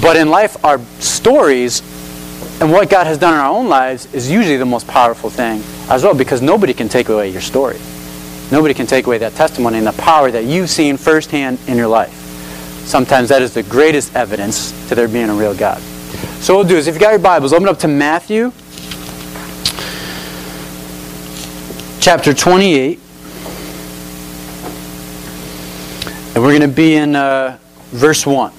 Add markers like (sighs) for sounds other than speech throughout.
But in life, our stories and what God has done in our own lives is usually the most powerful thing as well because nobody can take away your story. Nobody can take away that testimony and the power that you've seen firsthand in your life. Sometimes that is the greatest evidence to there being a real God. So what we'll do is, if you've got your Bibles, open up to Matthew chapter 28. And we're going to be in uh, verse 1.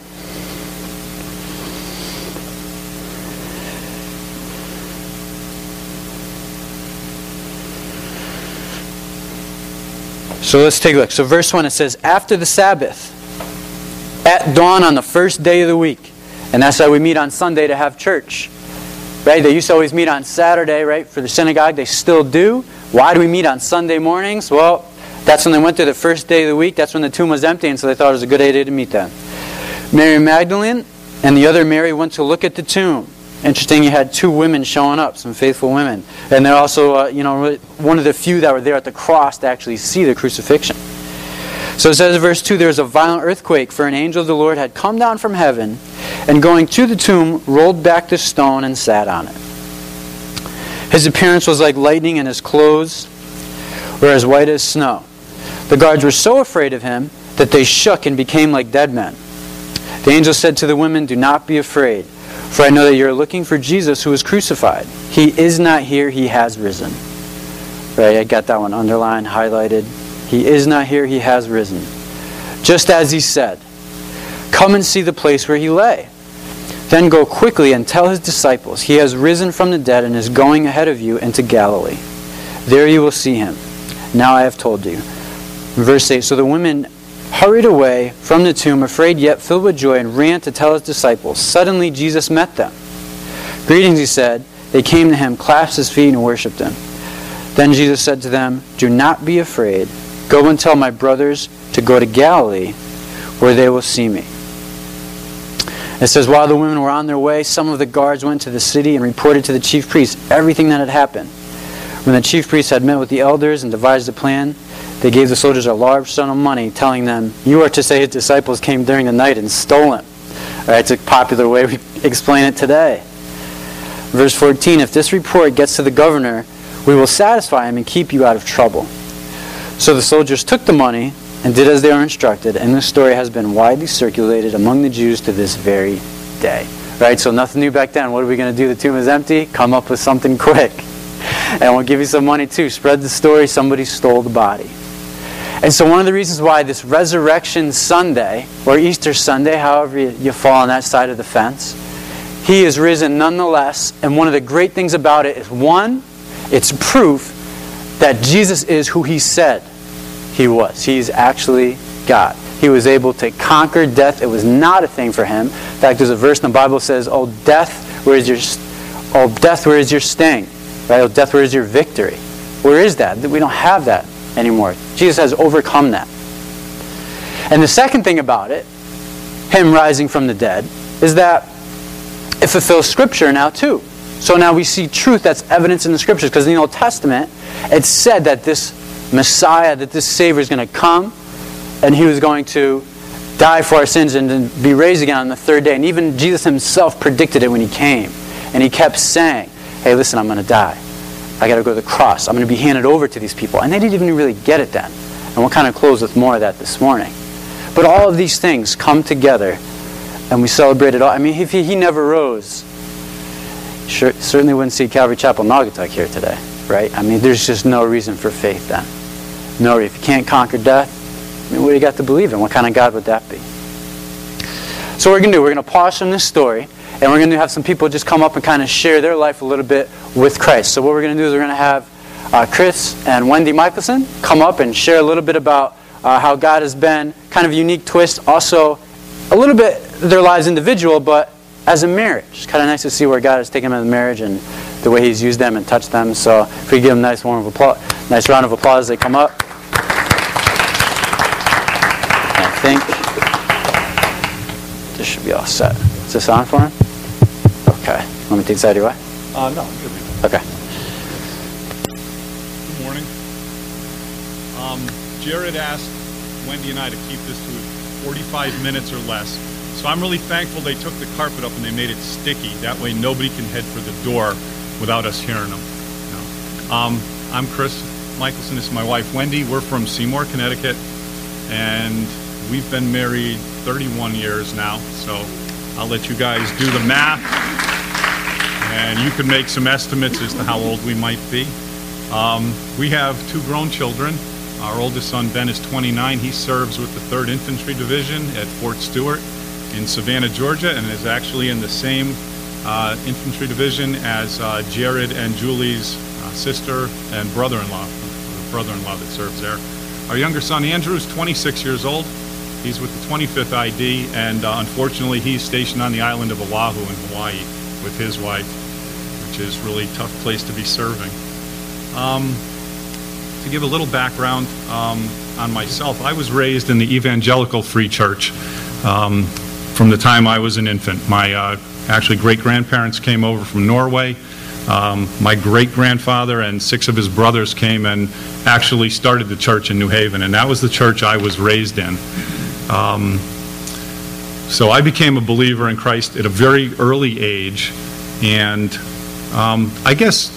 So let's take a look. So, verse 1 it says, After the Sabbath, at dawn on the first day of the week. And that's why we meet on Sunday to have church. Right? They used to always meet on Saturday, right, for the synagogue. They still do. Why do we meet on Sunday mornings? Well, that's when they went there the first day of the week. That's when the tomb was empty, and so they thought it was a good idea to meet then. Mary Magdalene and the other Mary went to look at the tomb. Interesting, you had two women showing up, some faithful women. And they're also, uh, you know, one of the few that were there at the cross to actually see the crucifixion. So it says in verse 2 there was a violent earthquake, for an angel of the Lord had come down from heaven, and going to the tomb, rolled back the stone and sat on it. His appearance was like lightning, and his clothes were as white as snow. The guards were so afraid of him that they shook and became like dead men. The angel said to the women, Do not be afraid. For I know that you're looking for Jesus who was crucified. He is not here, he has risen. Right, I got that one underlined, highlighted. He is not here, he has risen. Just as he said, Come and see the place where he lay. Then go quickly and tell his disciples, He has risen from the dead and is going ahead of you into Galilee. There you will see him. Now I have told you. Verse 8 So the women hurried away from the tomb, afraid yet filled with joy, and ran to tell his disciples. Suddenly Jesus met them. Greetings, he said. They came to him, clasped his feet, and worshipped him. Then Jesus said to them, Do not be afraid. Go and tell my brothers to go to Galilee, where they will see me. It says, While the women were on their way, some of the guards went to the city and reported to the chief priests everything that had happened. When the chief priests had met with the elders and devised a plan, they gave the soldiers a large sum of money, telling them, You are to say his disciples came during the night and stole him. Right, it's a popular way we (laughs) explain it today. Verse 14 If this report gets to the governor, we will satisfy him and keep you out of trouble. So the soldiers took the money and did as they were instructed, and this story has been widely circulated among the Jews to this very day. Right, so nothing new back then. What are we going to do? The tomb is empty. Come up with something (laughs) quick. (laughs) And we'll give you some money too. Spread the story. Somebody stole the body. And so, one of the reasons why this Resurrection Sunday, or Easter Sunday, however you, fall on that side of the fence, He is risen nonetheless. And one of the great things about it is one, it's proof that Jesus is who He said He was. He's actually God. He was able to conquer death. It was not a thing for Him. In fact, there's a verse in the Bible that says, Oh, death, where is your, oh, death, where is your sting? Right? Oh, death, where is your victory? Where is that? We don't have that anymore. Jesus has overcome that. And the second thing about it, him rising from the dead, is that it fulfills Scripture now too. So now we see truth that's evidence in the Scriptures. Because in the Old Testament, it said that this Messiah, that this Savior is going to come, and he was going to die for our sins and be raised again on the third day. And even Jesus himself predicted it when he came. And he kept saying, hey, listen, I'm going to die. I got to go to the cross. I'm going to be handed over to these people. And they didn't even really get it then. And we'll kind of close with more of that this morning. But all of these things come together and we celebrate it all. I mean, if he, he never rose, sure, certainly wouldn't see Calvary Chapel Naugatuck here today, right? I mean, there's just no reason for faith then. No, if you can't conquer death, I mean, what do you got to believe in? What kind of God would that be? So what we're going to do, we're going to pause from this story and we're going to have some people just come up and kind of share their life a little bit with Christ. So what we're going to do is we're going to have uh, Chris and Wendy Michelson come up and share a little bit about uh, how God has been kind of unique twist. Also, a little bit their lives individual, but as a marriage. It's kind of nice to see where God has taken them in marriage and the way He's used them and touched them. So if we give them a nice warm applause, nice round of applause as they come up. I think this should be all set. Is this on for him? Let me take side your way. Uh, no, Okay. Good morning. Um, Jared asked Wendy and I to keep this to 45 minutes or less. So I'm really thankful they took the carpet up and they made it sticky. That way nobody can head for the door without us hearing them. Know. um, I'm Chris Michelson. This is my wife, Wendy. We're from Seymour, Connecticut, and we've been married 31 years now. So I'll let you guys do the math, and you can make some estimates as to how old we might be. Um, we have two grown children. Our oldest son, Ben, is 29. He serves with the 3rd Infantry Division at Fort Stewart in Savannah, Georgia, and is actually in the same uh, infantry division as uh, Jared and Julie's uh, sister and brother-in-law, the brother-in-law that serves there. Our younger son Andrew is 26 years old. He's with the 25th ID, and uh, unfortunately, he's stationed on the island of Oahu in Hawaii with his wife, is really a tough place to be serving. Um, to give a little background um, on myself, I was raised in the Evangelical Free Church. Um, from the time I was an infant. My uh, actually great grandparents came over from Norway. Um, my great grandfather and six of his brothers came and actually started the church in New Haven, and that was the church I was raised in. Um, so I became a believer in Christ at a very early age, and um, I guess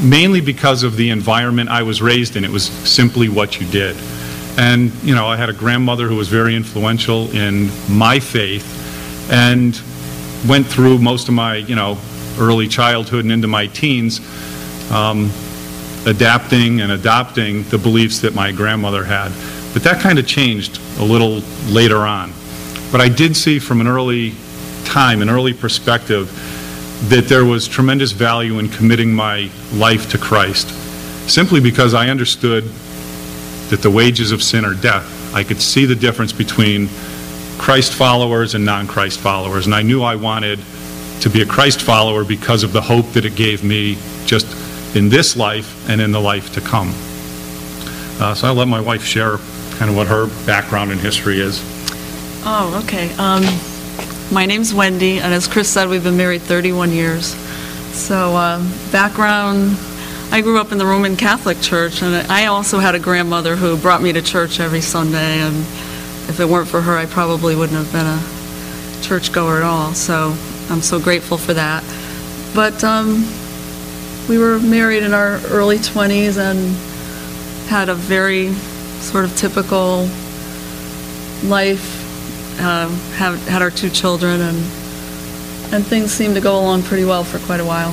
mainly because of the environment I was raised in. It was simply what you did. And, you know, I had a grandmother who was very influential in my faith and went through most of my, you know, early childhood and into my teens, um, adapting and adopting the beliefs that my grandmother had. But that kind of changed a little later on. But I did see from an early time, an early perspective, that there was tremendous value in committing my life to Christ, simply because I understood that the wages of sin are death. I could see the difference between Christ followers and non Christ followers. And I knew I wanted to be a Christ follower because of the hope that it gave me just in this life and in the life to come. Uh, so I'll let my wife share kind of what her background and history is. Oh, okay. Um, my name's Wendy, and as Chris said, we've been married 31 years. So, um, background I grew up in the Roman Catholic Church, and I also had a grandmother who brought me to church every Sunday, and if it weren't for her, I probably wouldn't have been a churchgoer at all. So I'm so grateful for that. But um, we were married in our early 20s and had a very sort of typical life. Uh, have, had our two children, and and things seemed to go along pretty well for quite a while.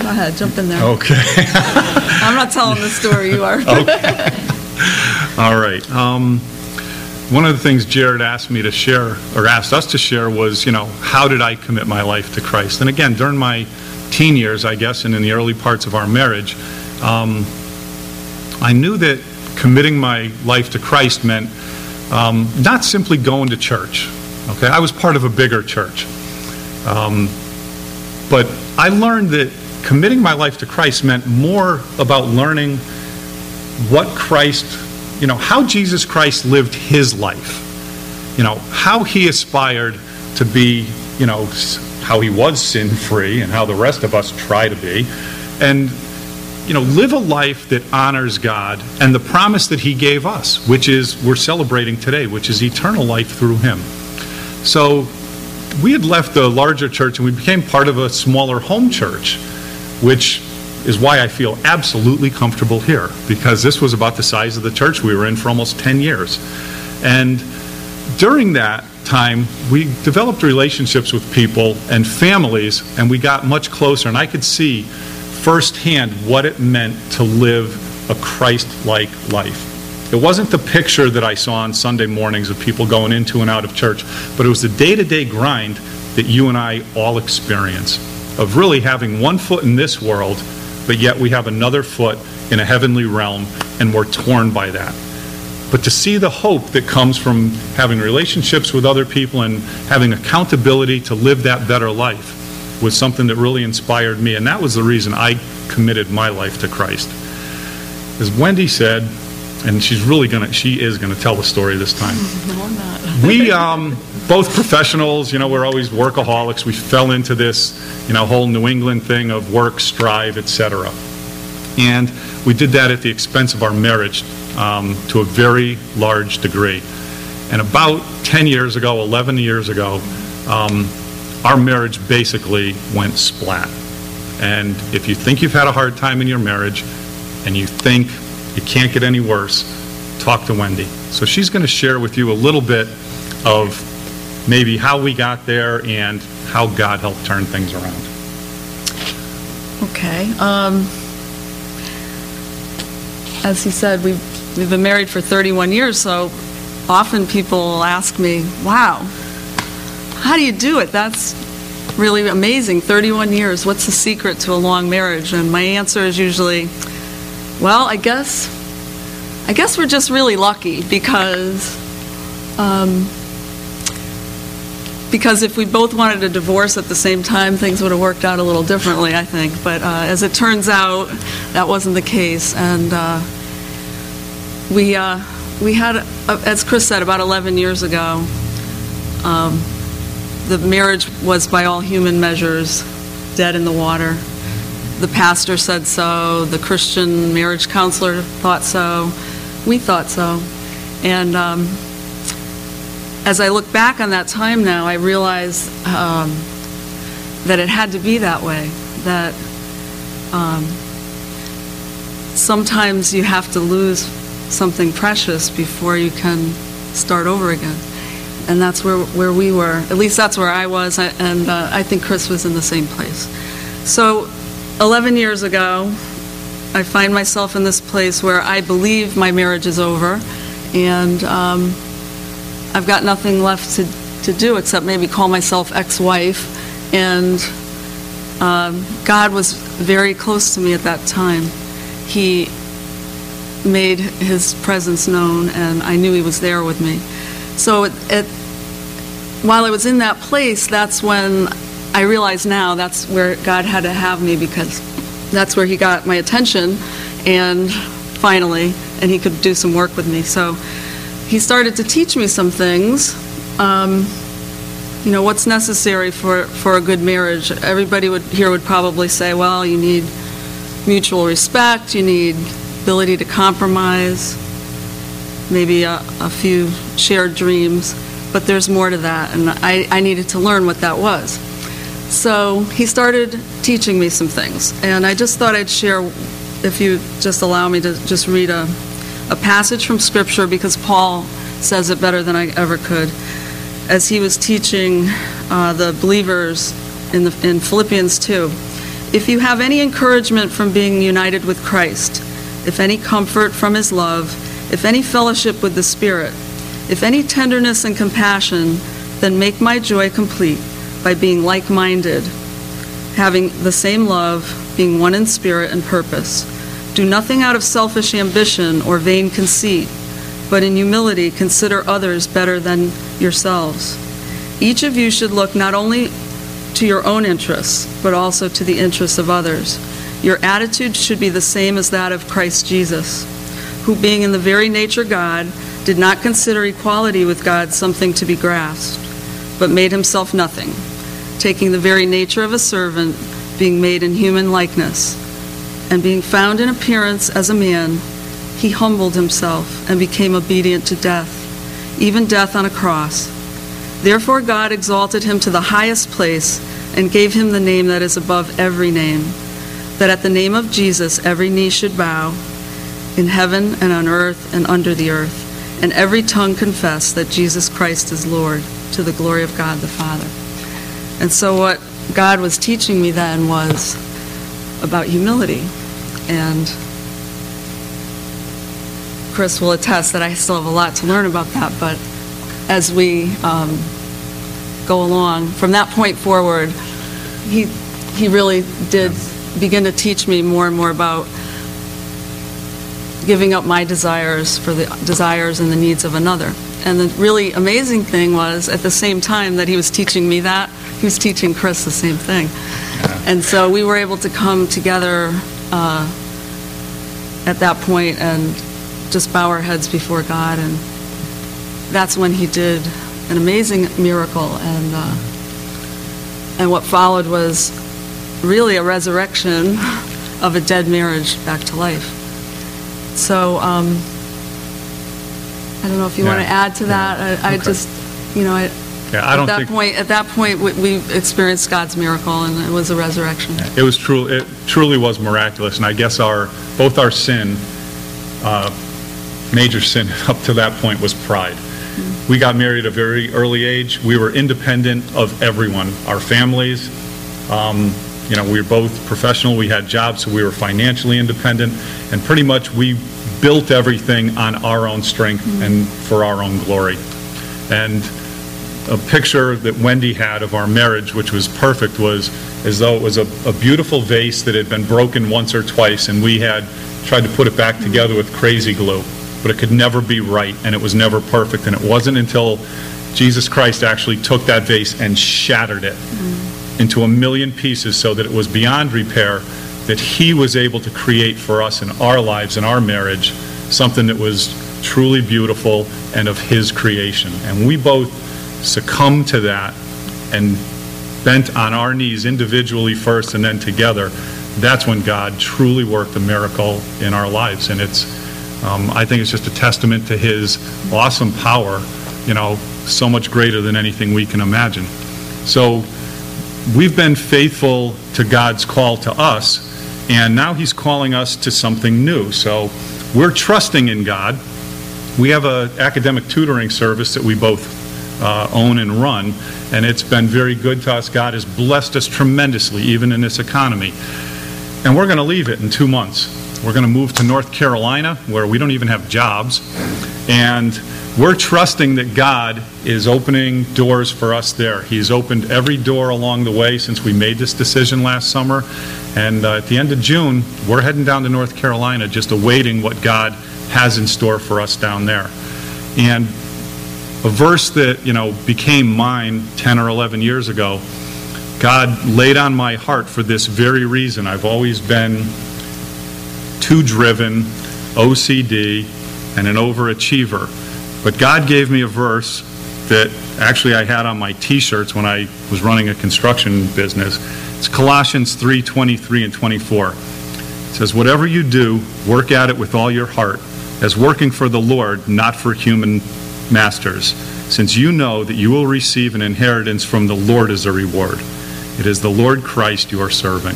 Go ahead, jump in there. Okay. (laughs) I'm not telling the story. You are. okay. All right. Um, one of the things Jared asked me to share, or asked us to share, was, you know, how did I commit my life to Christ? And again, during my teen years, I guess, and in the early parts of our marriage, um, I knew that committing my life to Christ meant um, not simply going to church. Okay, I was part of a bigger church, um, but I learned that committing my life to Christ meant more about learning what Christ you know, how Jesus Christ lived his life. You know, how he aspired to be, you know, how he was sin free and how the rest of us try to be. And, you know, live a life that honors God and the promise that he gave us, which is we're celebrating today, which is eternal life through him. So we had left the larger church and we became part of a smaller home church, which is why I feel absolutely comfortable here because this was about the size of the church we were in for almost 10 years. And during that time, we developed relationships with people and families, and we got much closer. And I could see firsthand what it meant to live a Christ like life. It wasn't the picture that I saw on Sunday mornings of people going into and out of church, but it was the day to day grind that you and I all experience of really having one foot in this world but yet we have another foot in a heavenly realm, and we're torn by that. But to see the hope that comes from having relationships with other people and having accountability to live that better life was something that really inspired me, and that was the reason I committed my life to Christ. As Wendy said, and she's really gonna, she is gonna tell the story this time. No, I'm not. we, um, both professionals, you know, we're always workaholics. We fell into this, you know, whole New England thing of work, strive, etc. And we did that at the expense of our marriage um, to a very large degree. And about 10 years ago, 11 years ago, um, our marriage basically went splat. And if you think you've had a hard time in your marriage and you think it can't get any worse, talk to Wendy. So she's going to share with you a little bit of maybe how we got there and how God helped turn things around. Okay. Um, as he said, we've, we've been married for 31 years, so often people ask me, wow, how do you do it? That's really amazing. 31 years. What's the secret to a long marriage? And my answer is usually, well, I guess, I guess we're just really lucky because, um, because if we both wanted a divorce at the same time, things would have worked out a little differently, I think. But uh, as it turns out, that wasn't the case, and uh, we uh, we had, uh, as Chris said, about 11 years ago. Um, the marriage was, by all human measures, dead in the water. The pastor said so. The Christian marriage counselor thought so. We thought so. And um, as I look back on that time now, I realize um, that it had to be that way. That um, sometimes you have to lose something precious before you can start over again and that's where, where we were. At least that's where I was, and uh, I think Chris was in the same place. So, 11 years ago, I find myself in this place where I believe my marriage is over, and um, I've got nothing left to, to do except maybe call myself ex wife. And um, God was very close to me at that time. He made his presence known, and I knew he was there with me. So it, it, while I was in that place, that's when I realize now that's where God had to have me because that's where He got my attention, and finally, and He could do some work with me. So He started to teach me some things. Um, you know what's necessary for, for a good marriage. Everybody would here would probably say, well, you need mutual respect, you need ability to compromise, maybe a, a few shared dreams, but there's more to that, and I, I needed to learn what that was. So he started teaching me some things, and I just thought I'd share, if you just allow me to just read a, a passage from Scripture, because Paul says it better than I ever could, as he was teaching uh, the believers in, the, in Philippians 2. If you have any encouragement from being united with Christ, if any comfort from his love, if any fellowship with the Spirit, if any tenderness and compassion, then make my joy complete by being like minded, having the same love, being one in spirit and purpose. Do nothing out of selfish ambition or vain conceit, but in humility consider others better than yourselves. Each of you should look not only to your own interests, but also to the interests of others. Your attitude should be the same as that of Christ Jesus who, being in the very nature God, did not consider equality with God something to be grasped, but made himself nothing, taking the very nature of a servant, being made in human likeness, and being found in appearance as a man, he humbled himself and became obedient to death, even death on a cross. Therefore, God exalted him to the highest place and gave him the name that is above every name, that at the name of Jesus every knee should bow in heaven and on earth and under the earth, and every tongue confess that Jesus Christ is Lord to the glory of God the Father. And so, what God was teaching me then was about humility. And Chris will attest that I still have a lot to learn about that, but as we um, go along, from that point forward, he, he really did begin to teach me more and more about giving up my desires for the desires and the needs of another. And the really amazing thing was, at the same time that he was teaching me that, he was teaching Chris the same thing. And so we were able to come together uh, at that point and just bow our heads before God. And that's when he did an amazing miracle. And, uh, and what followed was really a resurrection (laughs) of a dead marriage back to life. So um, I don't know if you want to Yeah. add to that. I I Okay. just, you know, I- Yeah, I at don't that think, point, at that point, we- we experienced God's miracle, and it was a resurrection. it was true, it truly was miraculous, and I guess our, both our sin, uh, major sin (laughs) up to that point was pride. We got married at a very early age. We were independent of everyone, our families. Um, You know, we were both professional, we had jobs, so we were financially independent, and pretty much we built everything on our own strength mm-hmm. and for our own glory. And a picture that Wendy had of our marriage, which was perfect, was as though it was a, a beautiful vase that had been broken once or twice, and we had tried to put it back mm-hmm. together with crazy glue, but it could never be right, and it was never perfect. And it wasn't until Jesus Christ actually took that vase and shattered it mm-hmm. Into a million pieces so that it was beyond repair, that he was able to create for us in our lives, in our marriage, something that was truly beautiful and of his creation. And we both succumbed to that and bent on our knees individually first and then together. That's when God truly worked a miracle in our lives. And it's, um, I think it's just a testament to his awesome power, you know, so much greater than anything we can imagine. So we've been faithful to God's call to us, and now He's calling us to something new. So we're trusting in God. We have an academic tutoring service that we both uh, own and run, and it's been very good to us. God has blessed us tremendously, even in this economy. And we're going to leave it in two months. We're going to move to North Carolina, where we don't even have jobs. And we're trusting that God is opening doors for us there. He's opened every door along the way since we made this decision last summer. And uh, at the end of June, we're heading down to North Carolina, just awaiting what God has in store for us down there. And a verse that, you know, became mine 10 or 11 years ago, God laid on my heart for this very reason. I've always been too driven, OCD, and an overachiever. But God gave me a verse that actually I had on my t-shirts when I was running a construction business. It's Colossians 3, 23 and 24. It says, Whatever you do, work at it with all your heart, as working for the Lord, not for human masters, since you know that you will receive an inheritance from the Lord as a reward. It is the Lord Christ you are serving.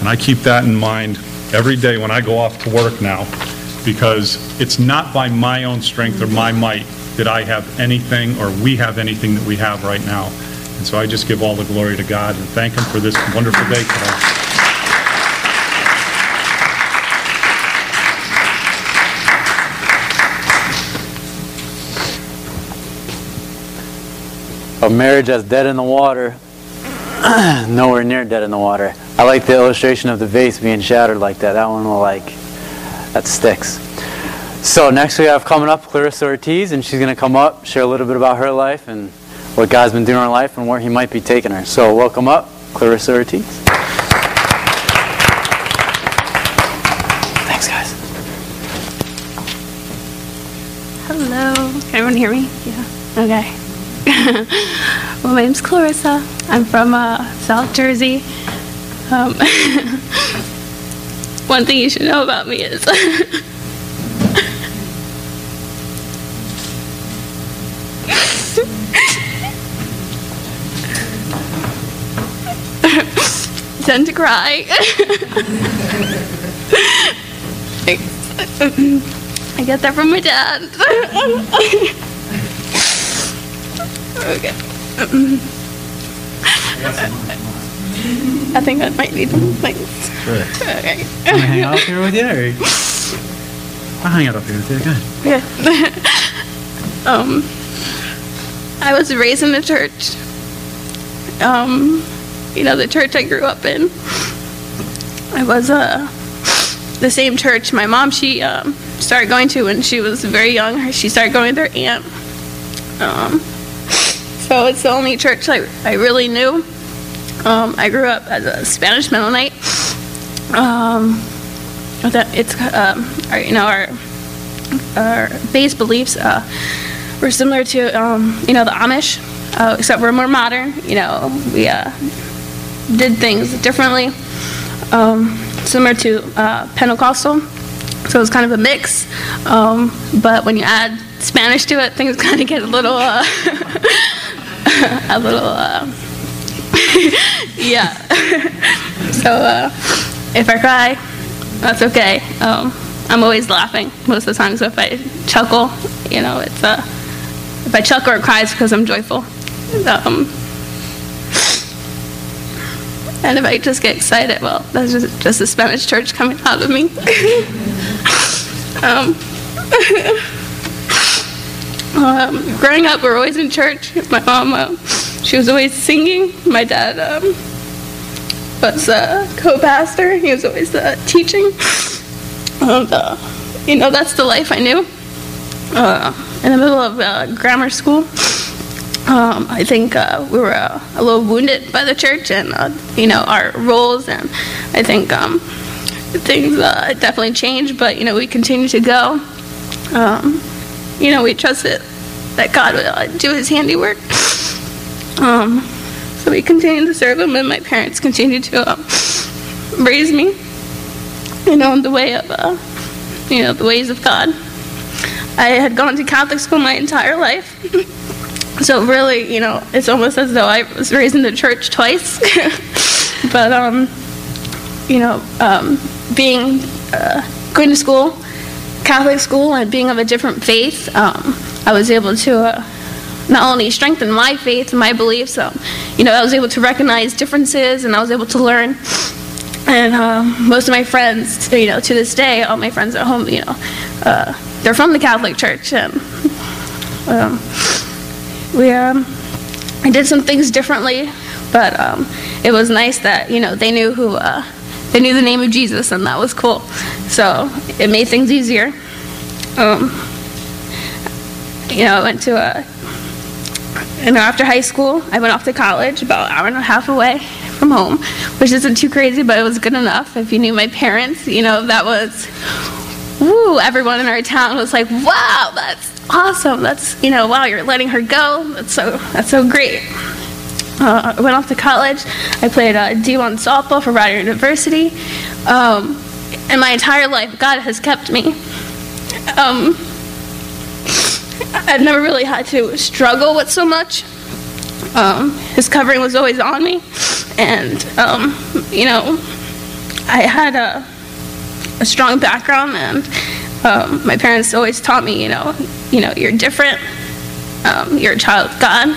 And I keep that in mind every day when I go off to work now, because it's not by my own strength or my might that I have anything or we have anything that we have right now. And so I just give all the glory to God and thank Him for this wonderful day today. A marriage that's dead in the water, (clears throat) nowhere near dead in the water. I like the illustration of the vase being shattered like that. That one will like, that sticks. So next we have coming up Clarissa Ortiz, and she's going to come up, share a little bit about her life and what God's been doing in her life and where He might be taking her. So welcome up, Clarissa Ortiz. Thanks, guys. Hello. Can everyone hear me? Yeah. Okay. well, (laughs) my name's Clarissa. I'm from uh, South Jersey. Um, (laughs) one thing you should know about me is (laughs) tend to cry. I get that from my dad. okay. I think I might need them. Okay. Can I hang out up here with you? Or? I'll hang out up here with you. Go ahead. Okay. (laughs) um, I was raised in the church. Um, you know, the church I grew up in. I was uh, the same church my mom she um, started going to when she was very young. She started going with her aunt. Um, so it's the only church I, I really knew. Um, I grew up as a Spanish Mennonite. Um, that it's um, our, you know our our base beliefs uh, were similar to um, you know the Amish, uh, except we're more modern. You know we uh, did things differently, um, similar to uh, Pentecostal. So it's kind of a mix, um, but when you add Spanish to it, things (laughs) kind of get a little, uh, (laughs) a little, uh, (laughs) yeah. so if I cry, that's okay. Um, I'm always laughing most of the time. So if I chuckle, you know, it's uh, if I chuckle or cry, it's because I'm joyful. Um, and if I just get excited, well, that's just, just the Spanish church coming out of me. (laughs) um, (laughs) um, growing up, we are always in church. My mom, uh, she was always singing. My dad um, was a co-pastor. He was always uh, teaching. And, uh, you know, that's the life I knew. Uh, in the middle of uh, grammar school, um, I think uh, we were uh, a little wounded by the church and, you know, our roles. And I think um, things definitely changed, but, you know, we continue to go. Um, you know, we trusted that God would do his handiwork. Um, so we continued to serve him, and my parents continued to uh, raise me, you know, in the way of, uh, you know, the ways of God. I had gone to Catholic school my entire life. (laughs) So really, you know, it's almost as though I was raised in the church twice. (laughs) but um, you know, um, being uh, going to school, Catholic school, and being of a different faith, um, I was able to uh, not only strengthen my faith and my beliefs. so, you know, I was able to recognize differences, and I was able to learn. And uh, most of my friends, you know, to this day, all my friends at home, you know, uh, they're from the Catholic Church, and um, we um, I did some things differently, but um, it was nice that you know they knew who uh, they knew the name of Jesus, and that was cool. So it made things easier. Um, you know, I went to a you know after high school, I went off to college about an hour and a half away from home, which isn't too crazy, but it was good enough. If you knew my parents, you know that was woo, everyone in our town was like, wow, that's awesome. That's, you know, wow, you're letting her go. That's so, that's so great. Uh, I went off to college. I played uh, D1 softball for Rider University. Um, and my entire life, God has kept me. Um, (laughs) I've never really had to struggle with so much. Um, his covering was always on me. And, um, you know, I had a a strong background, and um, my parents always taught me, you know, you know, you're different. Um, you're a child of God.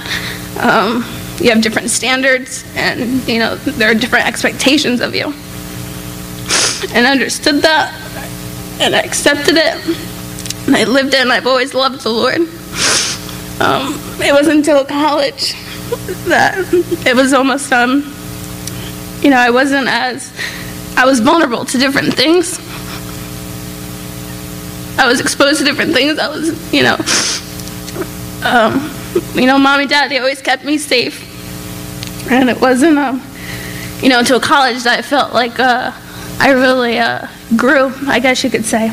Um, you have different standards, and you know there are different expectations of you. And I understood that, and I accepted it, I lived in. I've always loved the Lord. Um, it was until college that it was almost, um, you know, I wasn't as I was vulnerable to different things. I was exposed to different things. I was, you know, um, you know, mom and dad, they always kept me safe. And it wasn't, um, you know, until college that I felt like uh, I really uh, grew, I guess you could say.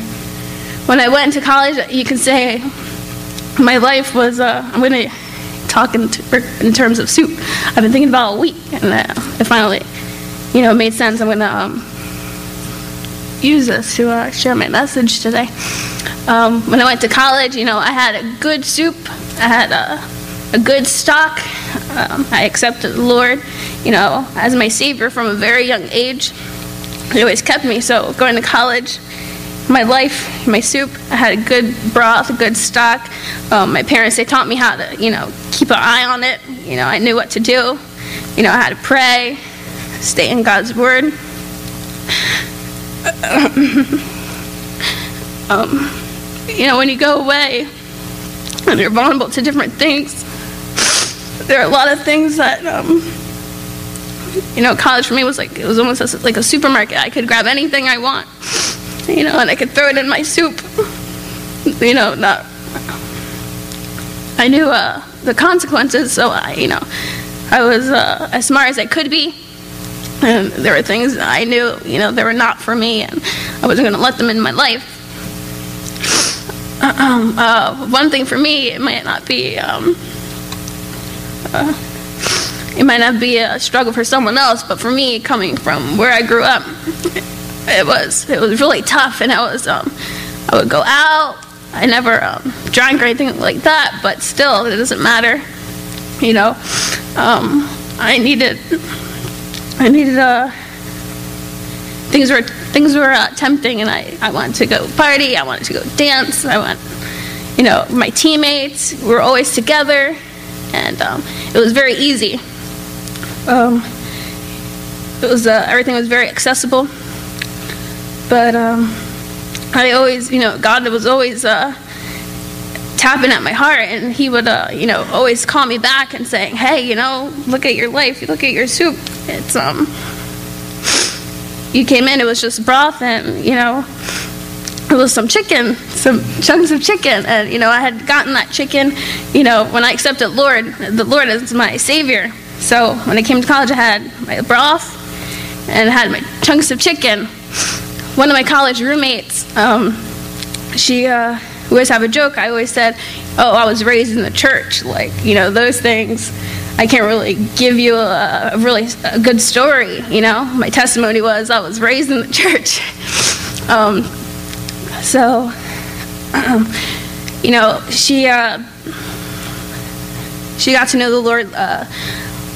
When I went to college, you can say my life was, uh, I'm going to talk in, t- in terms of soup. I've been thinking about a week, and uh, it finally, you know, made sense. I'm going to um, use this to uh, share my message today. Um, when I went to college, you know, I had a good soup, I had a, a good stock. Um, I accepted the Lord, you know, as my Savior from a very young age. He always kept me. So going to college, my life, my soup, I had a good broth, a good stock. Um, my parents, they taught me how to, you know, keep an eye on it. You know, I knew what to do. You know, I had to pray, stay in God's Word. (coughs) um, you know, when you go away and you're vulnerable to different things, there are a lot of things that, um, you know, college for me was like, it was almost like a supermarket. I could grab anything I want, you know, and I could throw it in my soup. You know, not, I knew uh, the consequences, so I, you know, I was uh, as smart as I could be. And there were things I knew, you know, they were not for me, and I wasn't going to let them in my life. Um, uh, one thing for me, it might not be, um, uh, it might not be a struggle for someone else, but for me, coming from where I grew up, it was it was really tough, and I was um, I would go out, I never um, drank or anything like that, but still, it doesn't matter. You know, um, I needed, I needed, uh, things were, things were uh, tempting and I, I wanted to go party, I wanted to go dance, I want, you know, my teammates were always together and um, it was very easy. Um, it was, uh, everything was very accessible. But um, I always, you know, God was always uh, tapping at my heart, and He would, uh, you know, always call me back and saying, "Hey, you know, look at your life. Look at your soup. It's um, you came in. It was just broth, and you know, it was some chicken, some chunks of chicken, and you know, I had gotten that chicken, you know, when I accepted Lord, the Lord is my Savior. So when I came to college, I had my broth and I had my chunks of chicken one of my college roommates, um, she, uh, we always have a joke. I always said, "Oh, I was raised in the church." Like, you know, those things. I can't really give you a, a really a good story. You know, my testimony was I was raised in the (laughs) church. um, so, um, (clears throat) you know, she uh, she got to know the Lord. Uh,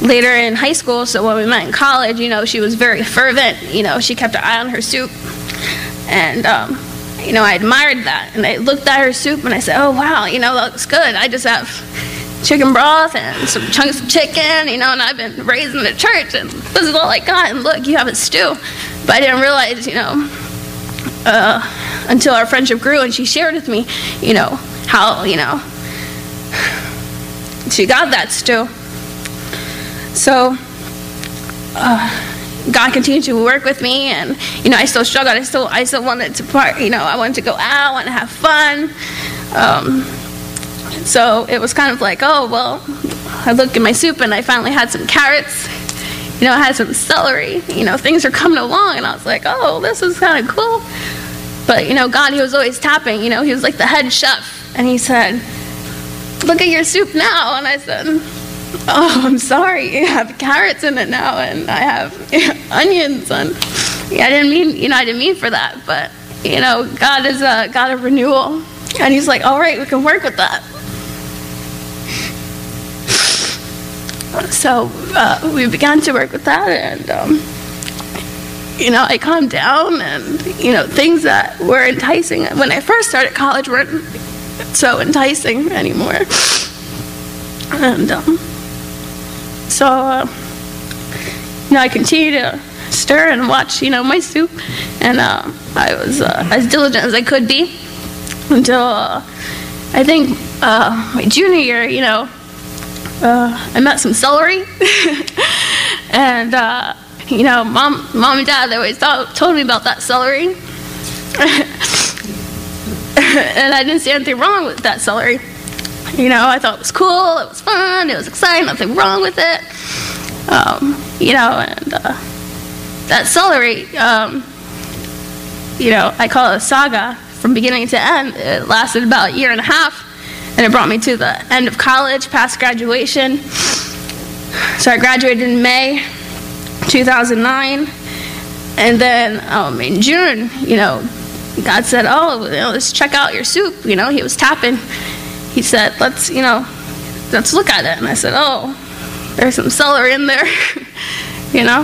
later in high school, so when we met in college, you know, she was very fervent. You know, she kept an eye on her soup. And, um, you know, I admired that. And I looked at her soup and I said, oh, wow, you know, that looks good. I just have chicken broth and some chunks of chicken, you know, and I've been raised in the church and this is all I got. And look, you have a stew. But I didn't realize, you know, uh, until our friendship grew and she shared with me, you know, how, you know, (sighs) she got that stew. So, uh, God continued to work with me, and you know, I still struggled. I still, I still wanted to part. You know, I wanted to go out, I wanted to have fun. Um, so it was kind of like, oh well, I looked in my soup and I finally had some carrots. You know, I had some celery. You know, things are coming along, and I was like, oh, this is kind of cool. But you know, God, He was always tapping. You know, He was like the head chef, and He said, "Look at your soup now." And I said (laughs) oh, I'm sorry, you have carrots in it now, and I have (laughs) onions, and yeah, I didn't mean, you know, I didn't mean for that, but you know, God is a God of renewal, and He's like, all right, we can work with that. (laughs) So uh, we began to work with that, and um, you know, I calmed down, and you know, things that were enticing when I first started college weren't so enticing anymore, and. Um, so, uh, you know, I continued to stir and watch, you know, my soup, and uh, I was uh, as diligent as I could be until uh, I think uh, my junior year. You know, uh, I met some celery, (laughs) and you know, mom, mom and dad they always thought, told me about that celery, (laughs) and I didn't see anything wrong with that celery. (laughs) You know, I thought it was cool, it was fun, it was exciting, nothing wrong with it. Um, you know, and uh, that celery, um, you know, I call it a saga from beginning to end. It lasted about a year and a half, and it brought me to the end of college, past graduation. So I graduated in May 2009, and then um, in June, you know, God said, "Oh, you know, let's check out your soup." You know, He was tapping he said, let's, you know, let's look at it. And I said, oh, there's some celery in there, (laughs) you know.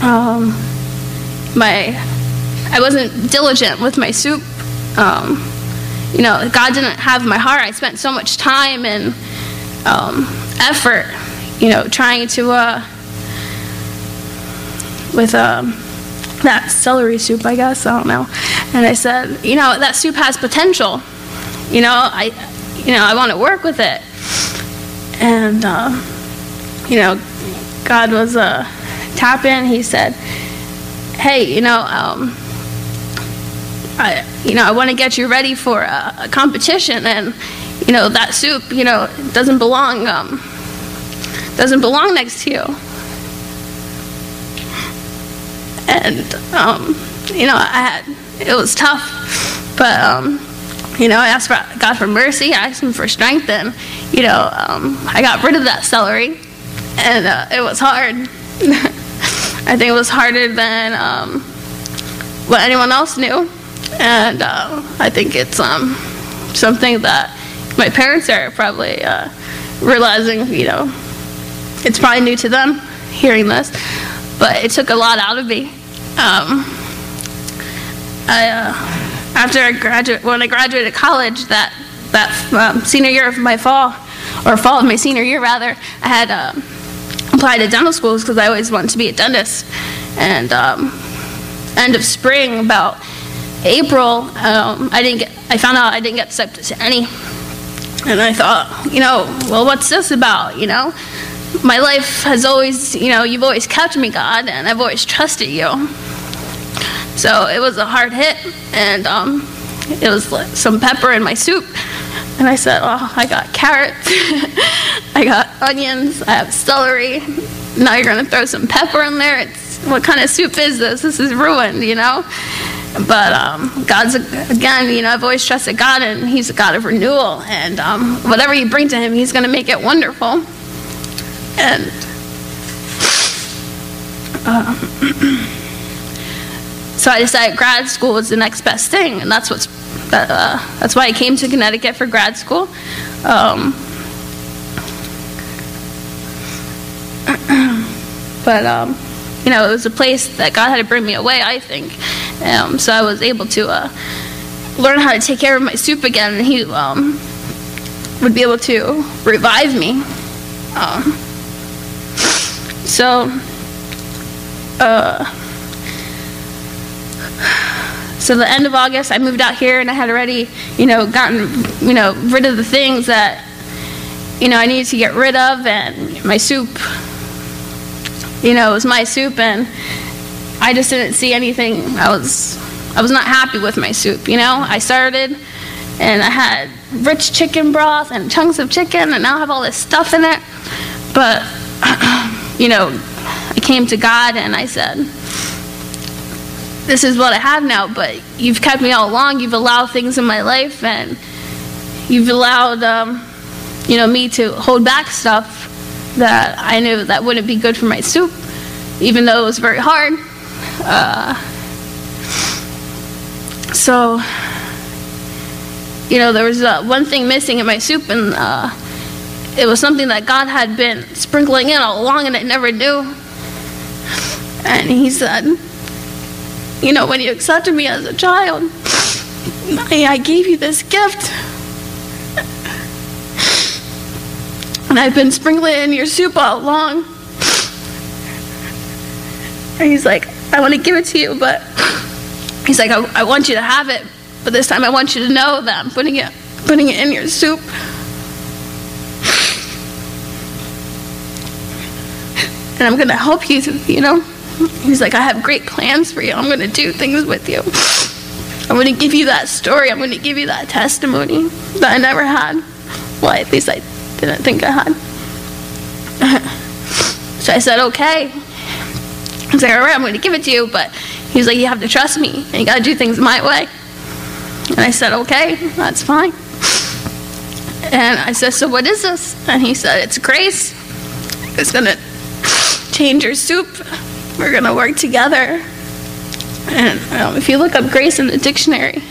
Um, my, I wasn't diligent with my soup. Um, you know, God didn't have my heart. I spent so much time and um, effort, you know, trying to, uh, with um, that celery soup, I guess, I don't know. And I said, you know, that soup has potential. You know, I, you know, I want to work with it. And, uh, you know, God was uh, tapping. He said, hey, you know, um, I, you know, I want to get you ready for a, a, competition, and you know that soup, you know, doesn't belong, um, doesn't belong next to you. And um, you know, I had it was tough, but um, you know, I asked for God for mercy. I asked Him for strength, and you know, um, I got rid of that celery, and uh, it was hard. (laughs) I think it was harder than um, what anyone else knew, and uh, I think it's um, something that my parents are probably uh, realizing, you know, it's probably new to them hearing this, but it took a lot out of me. Um, I, uh, after I graduate, when I graduated college, that that um, senior year of my fall, or fall of my senior year rather, I had um, applied to dental schools because I always wanted to be a dentist. And um, end of spring, about April, um, I didn't get. I found out I didn't get accepted to any. And I thought, you know, well, what's this about? You know, my life has always, you know, you've always kept me, God, and I've always trusted you. So it was a hard hit, and um, it was some pepper in my soup. And I said, Oh, I got carrots, (laughs) I got onions, I have celery. Now you're going to throw some pepper in there. It's, what kind of soup is this? This is ruined, you know? But um, God's, again, you know, I've always trusted God, and He's a God of renewal. And um, whatever you bring to Him, He's going to make it wonderful. And um, (clears throat) so I decided grad school was the next best thing, and that's what's uh, that's why I came to Connecticut for grad school. Um, (clears throat) but um, you know, it was a place that God had to bring me away. I think, um, so I was able to uh, learn how to take care of my soup again, and He um, would be able to revive me. Um, so. Uh, (sighs) so the end of August, I moved out here, and I had already, you know, gotten, you know, rid of the things that, you know, I needed to get rid of, and my soup, you know, it was my soup, and I just didn't see anything. I was, I was not happy with my soup. You know, I started, and I had rich chicken broth and chunks of chicken, and now I have all this stuff in it. But, (clears throat) you know, I came to God, and I said this is what I have now, but you've kept me all along. You've allowed things in my life, and you've allowed, um, you know, me to hold back stuff that I knew that wouldn't be good for my soup, even though it was very hard. Uh, so, you know, there was uh, one thing missing in my soup, and uh, it was something that God had been sprinkling in all along, and I never knew. And He said, you know, when you accepted me as a child, I, I gave you this gift. And I've been sprinkling in your soup all along. And he's like, I want to give it to you, but he's like, I, I want you to have it, but this time I want you to know that I'm putting it, putting it in your soup. And I'm going to help you, you know. He's like, I have great plans for you. I'm going to do things with you. I'm going to give you that story. I'm going to give you that testimony that I never had. Well, at least I didn't think I had. (laughs) so I said, okay. He's like, all right, I'm going to give it to you, but he's like, you have to trust me, and you got to do things my way. And I said, okay, that's fine. And I said, so what is this? And he said, it's grace. It's going to change your soup. We're going to work together. And um, if you look up grace in the dictionary,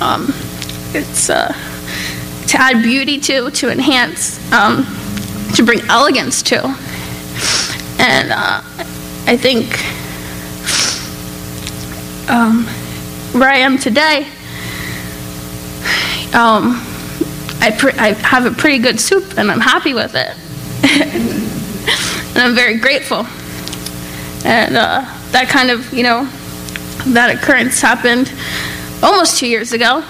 um, it's uh, to add beauty to, to enhance, um, to bring elegance to. And uh, I think um, where I am today, um, I, pre- I have a pretty good soup and I'm happy with it. (laughs) and I'm very grateful. And uh, that kind of, you know, that occurrence happened almost two years ago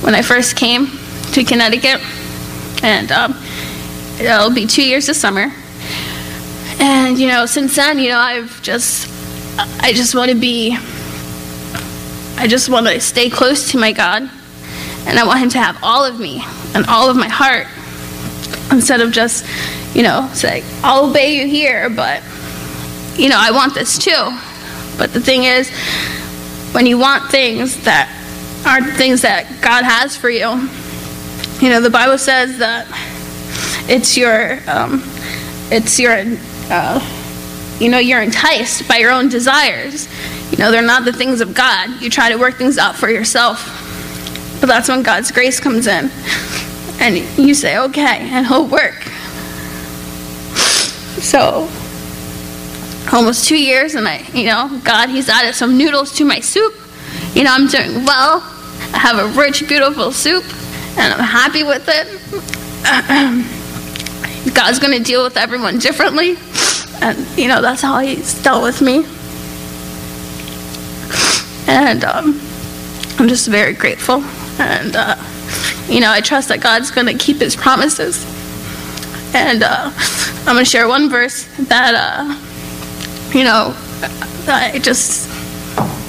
when I first came to Connecticut. And um, it'll be two years this summer. And, you know, since then, you know, I've just, I just want to be, I just want to stay close to my God. And I want Him to have all of me and all of my heart instead of just, you know, say, I'll obey you here, but you know, I want this too. But the thing is, when you want things that aren't things that God has for you, you know, the Bible says that it's your, um, it's your, uh, you know, you're enticed by your own desires. You know, they're not the things of God. You try to work things out for yourself. but that's when God's grace comes in. And you say, okay, and He'll work. So, almost two years, and I, you know, God, He's added some noodles to my soup. You know, I'm doing well. I have a rich, beautiful soup, and I'm happy with it. (clears throat) God's going to deal with everyone differently. And, you know, that's how He's dealt with me. And um, I'm just very grateful. And, uh, you know, I trust that God's going to keep His promises. And uh, I'm going to share one verse that, uh, you know, I just,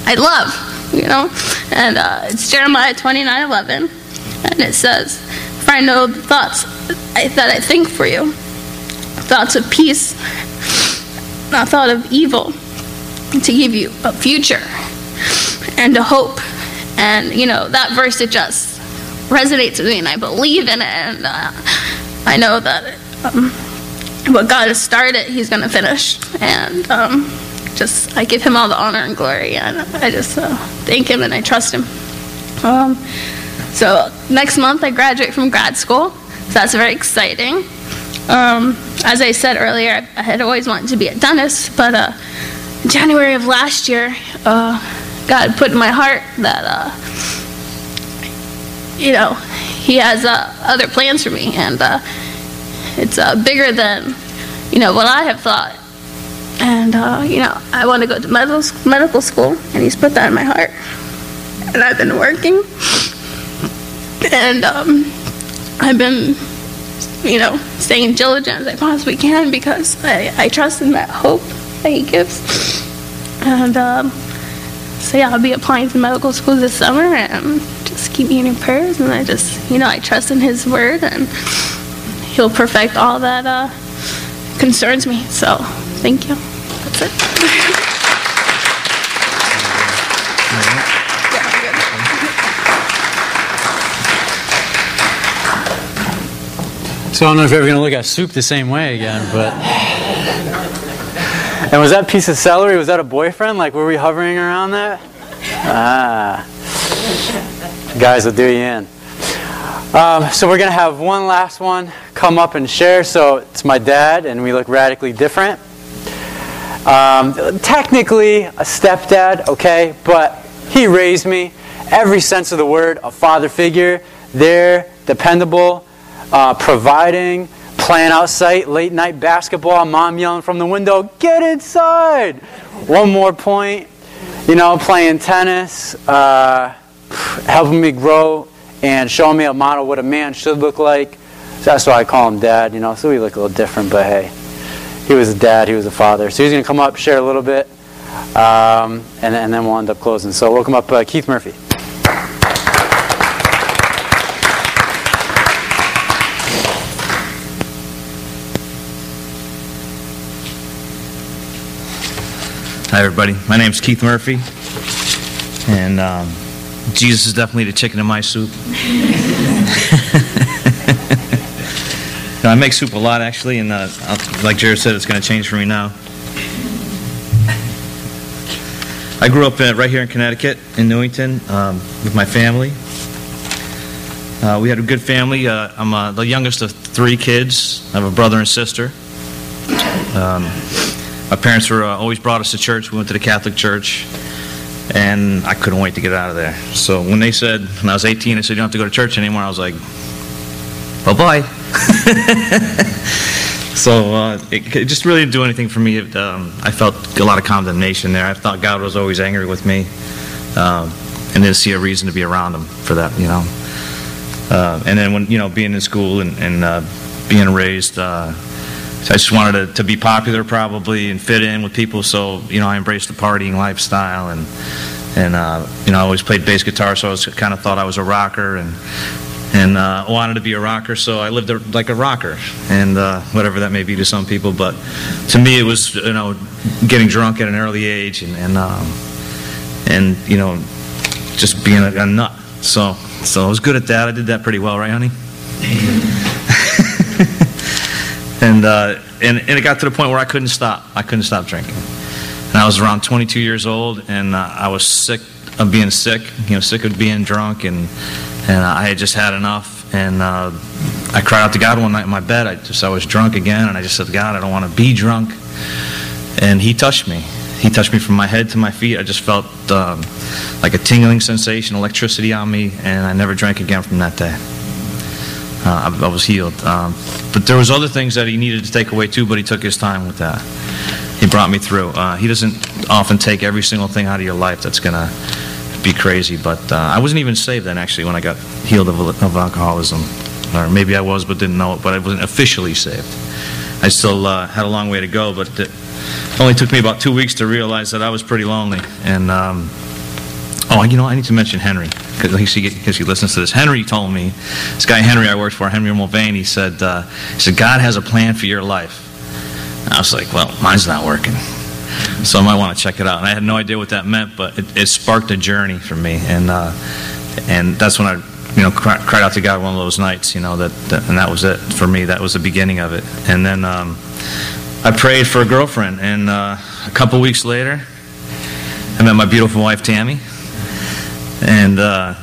I love, you know. And uh, it's Jeremiah 29 11. And it says, For I know the thoughts that I think for you, thoughts of peace, not thought of evil, to give you a future and a hope. And, you know, that verse, it just resonates with me, and I believe in it. And uh, I know that um, what God has started, He's going to finish. And um, just, I give Him all the honor and glory. And I just uh, thank Him and I trust Him. Um, so, next month, I graduate from grad school. So, that's very exciting. Um, as I said earlier, I had always wanted to be a dentist, but uh, January of last year, uh, God put in my heart that, uh, you know, He has uh, other plans for me, and uh, it's uh, bigger than, you know, what I have thought. And, uh, you know, I want to go to medical, medical school, and He's put that in my heart. And I've been working, and um, I've been, you know, staying diligent as I possibly can because I, I trust in that hope that He gives. And, um, so yeah, I'll be applying to medical school this summer and just keep me in your prayers. And I just, you know, I trust in His word and He'll perfect all that uh, concerns me. So thank you. That's it. So I don't know if you're ever going to look at soup the same way again, but. And was that piece of celery, was that a boyfriend? Like, were we hovering around that? Ah. Guys will do you in. Um, so we're going to have one last one come up and share. So it's my dad, and we look radically different. Um, technically a stepdad, okay, but he raised me. Every sense of the word, a father figure. There, dependable, uh, providing, playing outside, late night basketball, mom yelling from the window, get inside! One more point, you know, playing tennis, uh, helping me grow and showing me a model what a man should look like. So that's why I call him dad, you know, so we look a little different, but hey, he was a dad, he was a father. So he's going to come up, share a little bit, um, and, and then we'll end up closing. So welcome up uh, Keith Murphy. Hi, everybody. My name is Keith Murphy, and um, Jesus is definitely the chicken in my soup. (laughs) Now, I make soup a lot, actually, and uh, like Jared said, it's going to change for me now. I grew up uh, right here in Connecticut, in Newington, um, with my family. Uh, we had a good family. Uh, I'm uh, the youngest of three kids. I have a brother and sister. Um, my parents were uh, always brought us to church. We went to the Catholic church, and I couldn't wait to get out of there. So when they said, when I was 18, they said, you don't have to go to church anymore, I was like, bye-bye. (laughs) so uh, it, it just really didn't do anything for me. Um, I felt a lot of condemnation there. I thought God was always angry with me, um, and didn't see a reason to be around Him for that, you know. Uh, and then when you know being in school and, and uh, being raised, uh, I just wanted to, to be popular probably and fit in with people. So you know I embraced the partying lifestyle and and uh, you know I always played bass guitar, so I was kind of thought I was a rocker and and uh, wanted to be a rocker. So I lived a, like a rocker and uh, whatever that may be to some people, but to me it was you know getting drunk at an early age and and um, and you know just being a, a nut. So so I was good at that. I did that pretty well, right, honey? (laughs) and, uh, and and it got to the point where I couldn't stop. I couldn't stop drinking. And I was around 22 years old, and uh, I was sick of being sick, you know, sick of being drunk, and and I had just had enough. And uh, I cried out to God one night in my bed. I just I was drunk again, and I just said, God, I don't want to be drunk. And He touched me. He touched me from my head to my feet. I just felt um, like a tingling sensation, electricity on me, and I never drank again from that day. Uh, I, I was healed. Um, but there was other things that he needed to take away too, but he took his time with that. He brought me through. Uh, he doesn't often take every single thing out of your life that's going to be crazy, but uh, I wasn't even saved then actually when I got healed of, of alcoholism. Or maybe I was but didn't know it, but I wasn't officially saved. I still uh, had a long way to go, but it only took me about two weeks to realize that I was pretty lonely. And, um, oh, you know, I need to mention Henry, because he, he listens to this. Henry told me, this guy Henry I worked for, Henry Mulvaney, he said, uh, he said, God has a plan for your life. I was like, well, mine's not working. So I might want to check it out. And I had no idea what that meant, but it, it sparked a journey for me. And, uh, and that's when I you know, cried, out to God one of those nights, you know, that, that, and that was it for me. That was the beginning of it. And then um, I prayed for a girlfriend, and uh, a couple weeks later, I met my beautiful wife Tammy, and uh,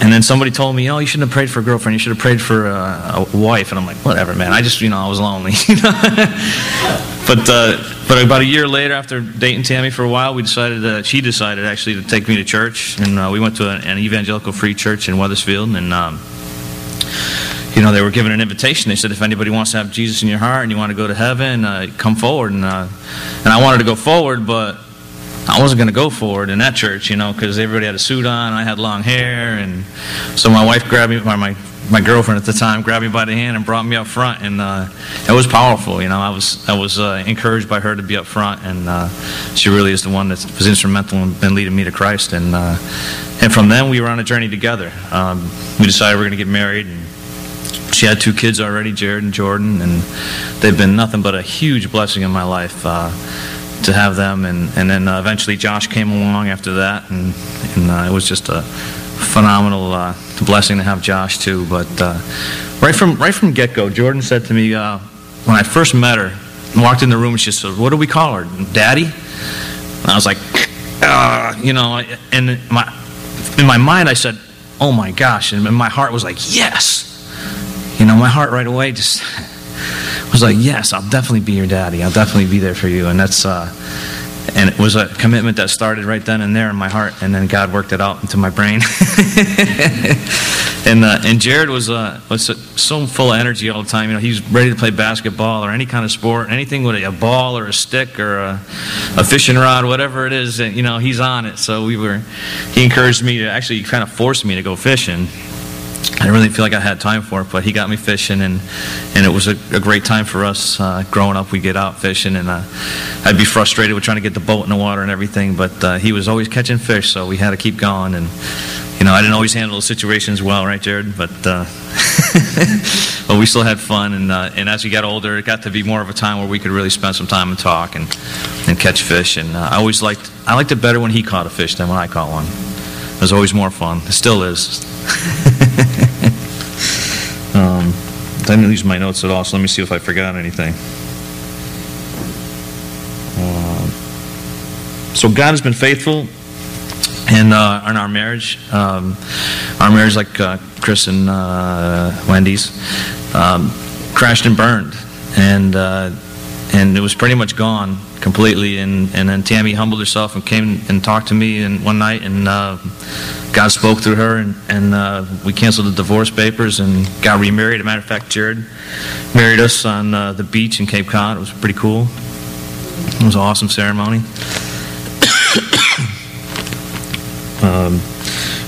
and then somebody told me, "Oh, you shouldn't have prayed for a girlfriend. You should have prayed for a, a wife." And I'm like, "Whatever, man. I just, you know, I was lonely." (laughs) but uh, but about a year later, after dating Tammy for a while, we decided that she decided actually to take me to church, and uh, we went to an, an, evangelical free church in Wethersfield, and. Um, you know, they were given an invitation. They said, if anybody wants to have Jesus in your heart and you want to go to heaven, uh, come forward. And, uh, and I wanted to go forward, but I wasn't going to go for it in that church, you know, because everybody had a suit on. I had long hair, and so my wife grabbed me, or my my girlfriend at the time grabbed me by the hand and brought me up front, and uh, it was powerful. You know, I was I was uh, encouraged by her to be up front, and uh, she really is the one that was instrumental in leading me to Christ. And uh, and from then we were on a journey together. Um, we decided we are going to get married, and she had two kids already, Jared and Jordan, and they've been nothing but a huge blessing in my life uh, to have them. And, and then uh, eventually Josh came along after that, and, and uh, it was just a phenomenal uh, blessing to have Josh too. But uh, right from right from get go, Jordan said to me uh, when I first met her, walked in the room, and she said, "What do we call her, Daddy?" And I was like, you know, and my in my mind I said, "Oh my gosh!" And my heart was like, "Yes." You know, my heart right away just (laughs) was like, yes, I'll definitely be your daddy. I'll definitely be there for you. And that's, uh, and it was a commitment that started right then and there in my heart, and then God worked it out into my brain. (laughs) and uh, and Jared was uh, was so full of energy all the time. You know, he's ready to play basketball or any kind of sport, anything with a ball or a stick or a, a fishing rod, whatever it is. And, You know, he's on it. So we were. He encouraged me to actually kind of force me to go fishing. I didn't really feel like I had time for it, but he got me fishing, and and it was a, a great time for us. Uh, growing up, we get out fishing, and uh, I'd be frustrated with trying to get the boat in the water and everything, but uh, he was always catching fish, so we had to keep going. And you know, I didn't always handle the situations well, right, Jared? But uh, (laughs) but we still had fun, and uh, and as we got older, it got to be more of a time where we could really spend some time and talk and and catch fish. And uh, I always liked I liked it better when he caught a fish than when I caught one. It was always more fun. It still is. (laughs) um, I didn't use my notes at all, so let me see if I forgot anything. Uh, so God has been faithful in, uh, in our marriage. Um, our marriage, like uh, Chris and uh, Wendy's, um, crashed and burned, and uh, and it was pretty much gone completely. And, and then Tammy humbled herself and came and talked to me and one night, and uh, God spoke through her, and, and uh, we canceled the divorce papers and got remarried. As a matter of fact, Jared married us on uh, the beach in Cape Cod. It was pretty cool. It was an awesome ceremony. (coughs) um,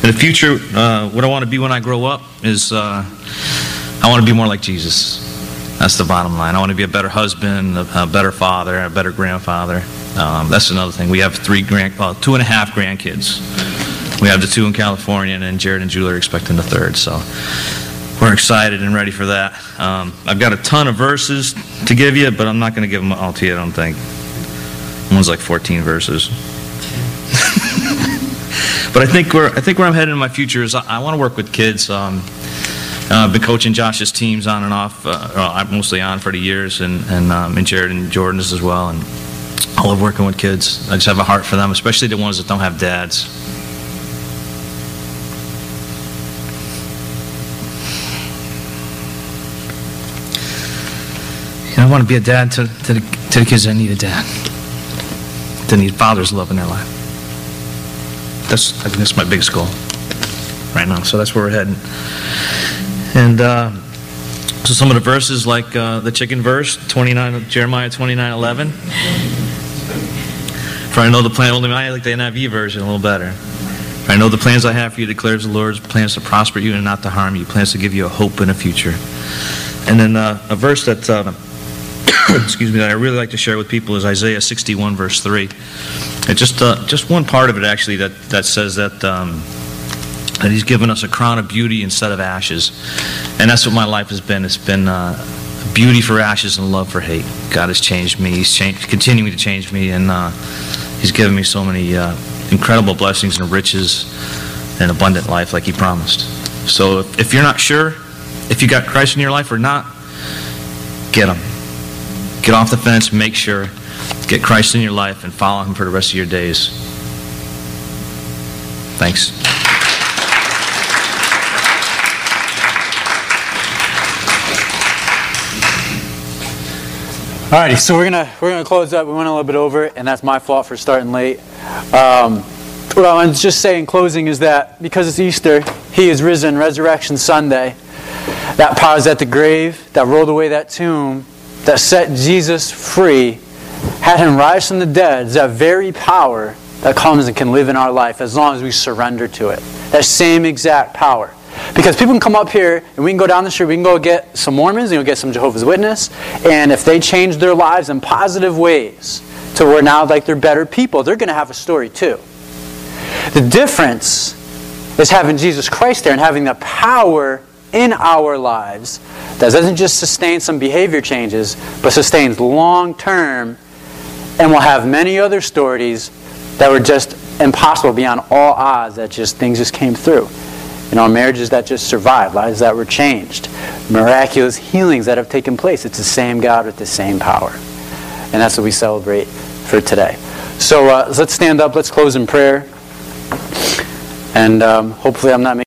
in the future, uh, what I want to be when I grow up is uh, I want to be more like Jesus. That's the bottom line. I want to be a better husband, a, better father, a better grandfather. Um, that's another thing. We have three grand, well, two and a half grandkids. We have the two in California, and then Jared and Julie are expecting the third. So we're excited and ready for that. Um, I've got a ton of verses to give you, but I'm not going to give them all to you. I don't think. One's like 14 verses. (laughs) but I think where I think where I'm headed in my future is I, I want to work with kids. Um, I've been coaching Josh's teams on and off, uh, well, mostly on for the years, and and, um, and Jared and Jordan's as well. And I love working with kids. I just have a heart for them, especially the ones that don't have dads. And I want to be a dad to, to, the, to the kids that need a dad, that need father's love in their life. That's, I that's my biggest goal right now. So that's where we're heading. And uh, so some of the verses, like uh, the chicken verse, 29, Jeremiah 29, 11. For I know the plan, only I like the NIV version a little better. For I know the plans I have for you, declares the Lord, plans to prosper you and not to harm you, plans to give you a hope and a future. And then uh, a verse that, uh, (coughs) excuse me, that I really like to share with people is Isaiah 61, verse 3. It just, uh, just one part of it actually that, that says that, um, that He's given us a crown of beauty instead of ashes. And that's what my life has been. It's been uh, beauty for ashes and love for hate. God has changed me. He's changed, continuing to change me, and uh, He's given me so many uh, incredible blessings and riches and abundant life like He promised. So if, if you're not sure if you got Christ in your life or not, get Him. Get off the fence, make sure, get Christ in your life, and follow Him for the rest of your days. Thanks. Alrighty, so we're gonna we're gonna close up. We went a little bit over, and that's my fault for starting late. Um, what I want to just say in closing is that because it's Easter, He is risen, Resurrection Sunday. That power is at the grave, that rolled away that tomb, that set Jesus free, had Him rise from the dead. Is that very power that comes and can live in our life as long as we surrender to it. That same exact power. Because people can come up here and we can go down the street, we can go get some Mormons, and go get some Jehovah's Witness, and if they change their lives in positive ways to where now like they're better people, they're going to have a story too. The difference is having Jesus Christ there and having the power in our lives that doesn't just sustain some behavior changes, but sustains long term and will have many other stories that were just impossible beyond all odds that just things just came through. You know, marriages that just survived, lives that were changed, miraculous healings that have taken place. It's the same God with the same power. And that's what we celebrate for today. So uh, let's stand up, let's close in prayer. And um, hopefully, I'm not making